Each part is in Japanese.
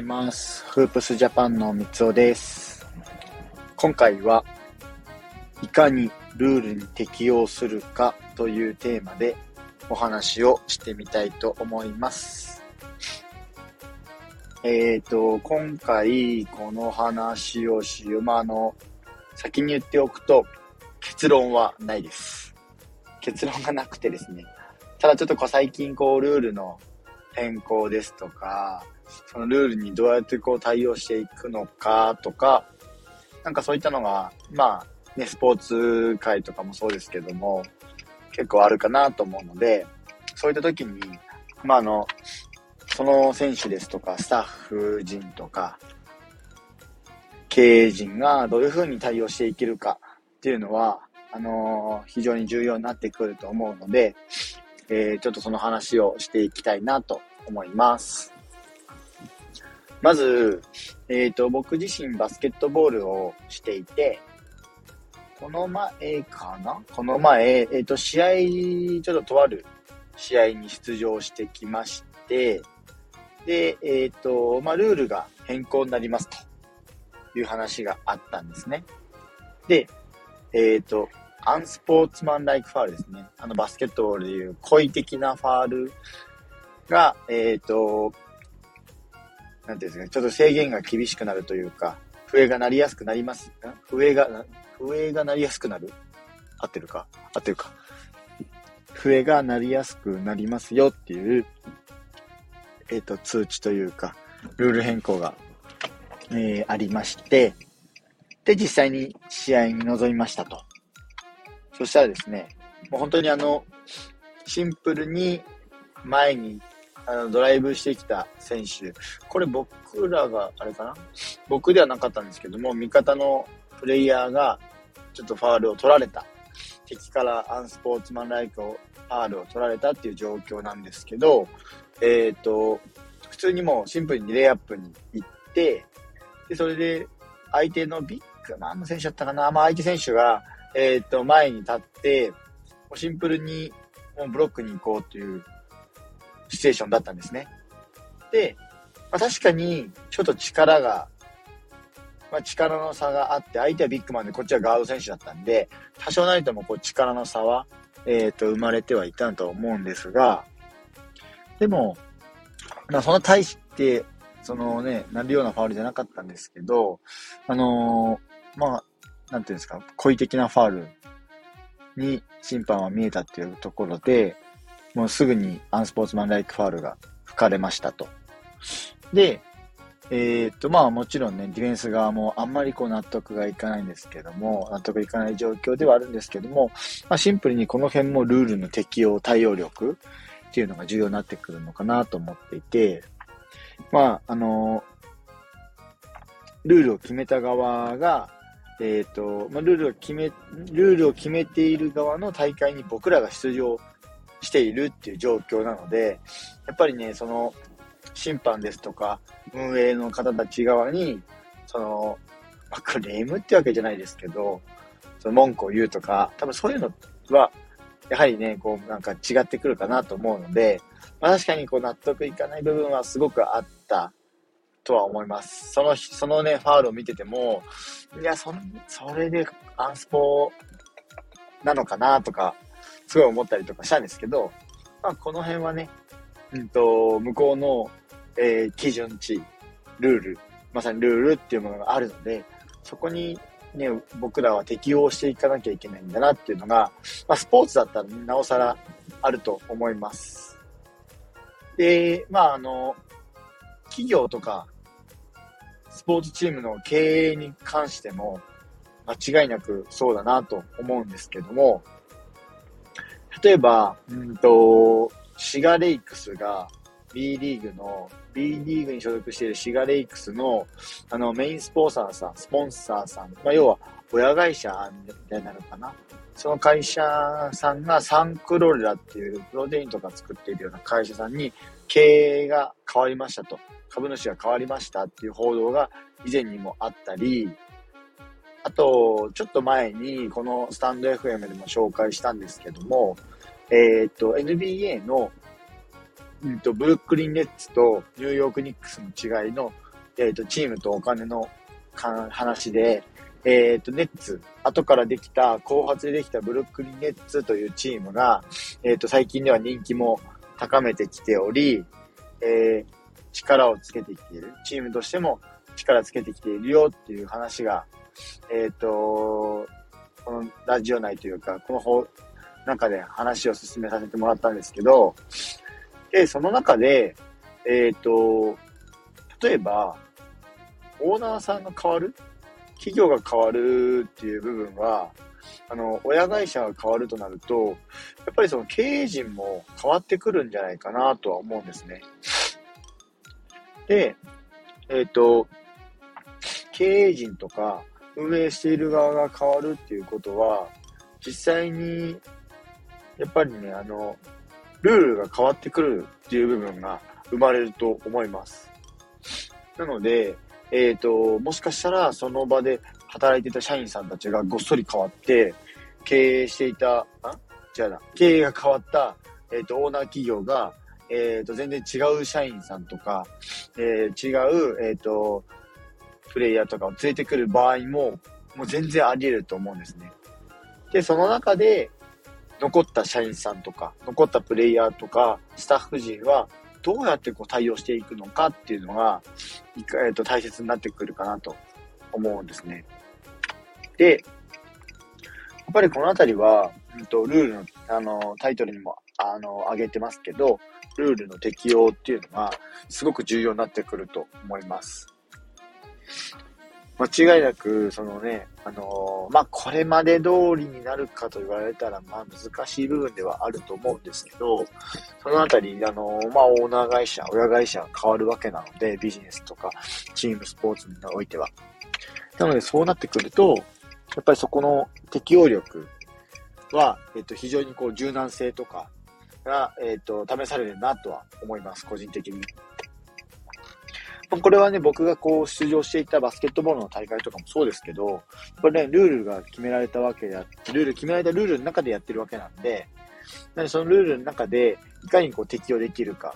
います。フープスジャパンの三尾です。今回はいかにルールに適用するかというテーマでお話をしてみたいと思います。えっ、ー、と、今回この話をしよう。まあ、あの、先に言っておくと結論はないです。結論がなくてですね。ただちょっとこう最近こうルールの変更ですとか、そのルールにどうやってこう対応していくのかとか、なんかそういったのが、まあ、ね、スポーツ界とかもそうですけども、結構あるかなと思うので、そういった時に、まあ、あの、その選手ですとか、スタッフ陣とか、経営陣がどういうふうに対応していけるかっていうのは、あのー、非常に重要になってくると思うので、えー、ちょっとその話をしていきたいなと思います。まず、えっ、ー、と、僕自身バスケットボールをしていて、この前かな？この前、えっ、ー、と、試合、ちょっととある試合に出場してきまして、で、えっ、ー、と、まあ、ルールが変更になりますという話があったんですね。で、えっ、と、アンスポーツマンライクファールですね。あのバスケットボールでいう故意的なファールが、えっ、と、なんていうんですかね、ちょっと制限が厳しくなるというか、笛が鳴りやすくなります。笛が、笛が鳴りやすくなる？合ってるか？合ってるか？笛が鳴りやすくなりますよっていう、えっ、ー、と、通知というか、ルール変更が、えー、ありまして、で、実際に試合に臨みましたと。そしたらですね、もう本当にあの、シンプルに前に行あのドライブしてきた選手、これ僕らが、あれかな？僕ではなかったんですけども、味方のプレイヤーがちょっとファールを取られた。敵からアンスポーツマンライクをファールを取られたっていう状況なんですけど、えっ、ー、と、普通にもうシンプルにレイアップに行って、で、それで相手のビッグ、何の選手だったかな？まあ相手選手が、えっ、ー、と、前に立って、シンプルにもうブロックに行こうというシチュエーションだったんですね。で、まあ、確かにちょっと力が、まあ、力の差があって、相手はビッグマンでこっちはガード選手だったんで、多少なりともこう力の差は、えっ、ー、と、生まれてはいたと思うんですが、でも、まあ、その対して、そのね、なるようなファウルじゃなかったんですけど、あのー、まあ、なんていうんですか、故意的なファウルに審判は見えたっていうところで、もうすぐにアンスポーツマンライクファールが吹かれましたと。で、えー、っと、まあもちろんね、ディフェンス側もあんまりこう納得がいかないんですけども、納得いかない状況ではあるんですけども、まあシンプルにこの辺もルールの適用、対応力っていうのが重要になってくるのかなと思っていて、まあ、あの、ルールを決めた側が、えっ、と、まあ、ルールを決め、ルールを決めている側の大会に僕らが出場しているっていう状況なので、やっぱりね、その、審判ですとか、運営の方たち側に、その、まあ、クレームってわけじゃないですけど、その文句を言うとか、多分そういうのは、やはりね、こう、なんか違ってくるかなと思うので、まあ、確かにこう納得いかない部分はすごくあったとは思います。その、そのね、ファールを見てても、いや、そ、それでアンスポなのかなとか、すごい思ったりとかしたんですけど、まあ、この辺はね、うんと、向こうの、えー、基準値、ルール、まさにルールっていうものがあるので、そこにね、僕らは適応していかなきゃいけないんだなっていうのが、まあ、スポーツだったら、なおさらあると思います。で、まあ、あの、企業とか、スポーツチームの経営に関しても、間違いなくそうだなと思うんですけども、例えば、うんと、シガレイクスが B リーグの、B リーグに所属しているシガレイクスの、あの、メインスポンサーさん、スポンサーさん、まあ、要は、親会社みたいになるかな？その会社さんがサンクローラっていうプロテインとか作っているような会社さんに経営が変わりましたと。株主が変わりましたっていう報道が以前にもあったり、あと、ちょっと前に、このスタンド FM でも紹介したんですけども、えっ、と、NBA の、うんと、ブルックリンネッツとニューヨークニックスの違いのえっ、と、チームとお金の話で、えっ、と、ネッツ、後からできた、後発でできたブルックリンネッツというチームが、えっ、と、最近では人気も高めてきており、え力をつけてきている。チームとしても力つけてきているよっていう話が、えっ、と、このラジオ内というか、この方、中で話を進めさせてもらったんですけど、で、その中で、えっ、と、例えば、オーナーさんが変わる企業が変わるっていう部分は、あの、親会社が変わるとなると、やっぱりその経営陣も変わってくるんじゃないかなとは思うんですね。で、えっ、ー、と、経営陣とか運営している側が変わるっていうことは、実際に、やっぱりね、あの、ルールが変わってくるっていう部分が生まれると思います。なので、えっ、ー、と、もしかしたらその場で働いてた社員さんたちがごっそり変わって、経営していた、あ？違うな、経営が変わった、えっ、ー、と、オーナー企業が、えっ、ー、と、全然違う社員さんとか、えー、違う、えっ、と、プレイヤーとかを連れてくる場合も、もう全然あり得ると思うんですね。で、その中で、残った社員さんとか、残ったプレイヤーとか、スタッフ陣は、どうやってこう対応していくのかっていうのが、えー、と大切になってくるかなと思うんですね。で、やっぱりこのあたりは、うんと、ルールの、あの、タイトルにも、あの、挙げてますけど、ルールの適用っていうのが、すごく重要になってくると思います。間違いなく、そのね、あのー、まあ、これまで通りになるかと言われたら、まあ、難しい部分ではあると思うんですけど、そのあたり、あのー、まあ、オーナー会社、親会社が変わるわけなので、ビジネスとか、チームスポーツにおいては。なので、そうなってくると、やっぱりそこの適応力は、えっと、非常にこう、柔軟性とかが、えっと、試されるなとは思います、個人的に。これはね、僕がこう出場していたバスケットボールの大会とかもそうですけど、これね、ルールが決められたわけであって、ルール、決められたルールの中でやってるわけなんで、なのでそのルールの中で、いかにこう適用できるか、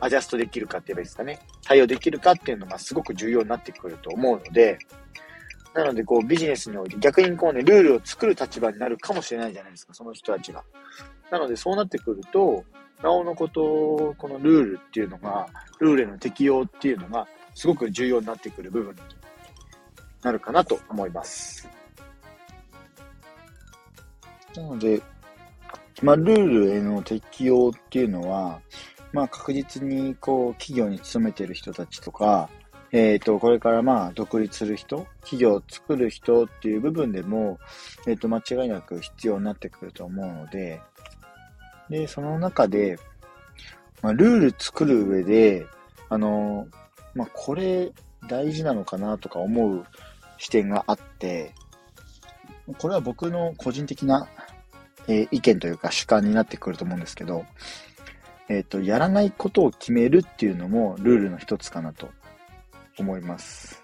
アジャストできるかって言えばいいですかね、対応できるかっていうのがすごく重要になってくると思うので、なので、こう、ビジネスにおいて逆にこうね、ルールを作る立場になるかもしれないじゃないですか、その人たちが。なので、そうなってくると、なおのこと、このルールっていうのが、ルールへの適用っていうのが、すごく重要になってくる部分になるかなと思います。なので、まあ、ルールへの適用っていうのは、まあ、確実に、こう、企業に勤めてる人たちとか、えっ、ー、と、これからまあ、独立する人、企業を作る人っていう部分でも、えっ、ー、と、間違いなく必要になってくると思うので、で、その中で、まあ、ルール作る上で、あの、まあ、これ大事なのかなとか思う視点があって、これは僕の個人的な、えー、意見というか主観になってくると思うんですけど、えっ、ー、と、やらないことを決めるっていうのもルールの一つかなと思います。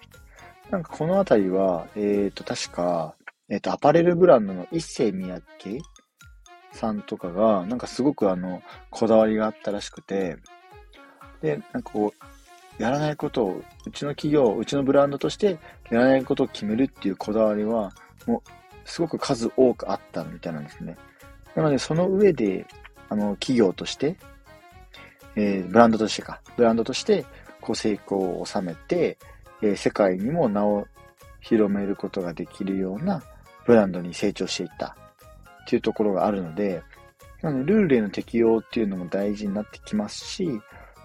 なんかこのあたりは、えっ、ー、と、確か、えっ、と、アパレルブランドの一世三宅さんとかが、なんかすごくあの、こだわりがあったらしくて、で、なんかこう、やらないことを、うちの企業、うちのブランドとして、やらないことを決めるっていうこだわりは、もう、すごく数多くあったみたいなんですね。なので、その上で、あの、企業として、えー、ブランドとしてか、ブランドとして、こう、成功を収めて、えー、世界にも名を広めることができるようなブランドに成長していった。っていうところがあるので、なのでルールへの適用っていうのも大事になってきますし、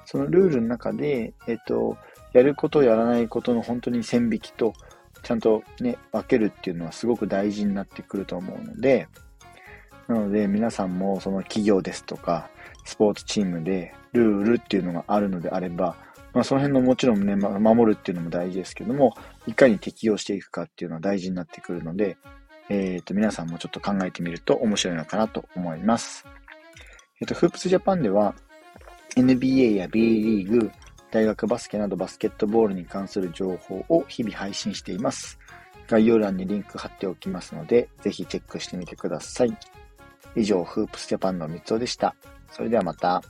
そのルールの中で、えっと、やることやらないことの本当に線引きと、ちゃんとね、分けるっていうのはすごく大事になってくると思うので、なので皆さんもその企業ですとか、スポーツチームでルールっていうのがあるのであれば、まあ、その辺のもちろんね、守るっていうのも大事ですけども、いかに適用していくかっていうのは大事になってくるので、えっ、ー、と、皆さんもちょっと考えてみると面白いのかなと思います。えっ、ー、と、フープスジャパンでは NBA や B リーグ、大学バスケなどバスケットボールに関する情報を日々配信しています。概要欄にリンク貼っておきますので、ぜひチェックしてみてください。以上、フープスジャパンの三つおでした。それではまた。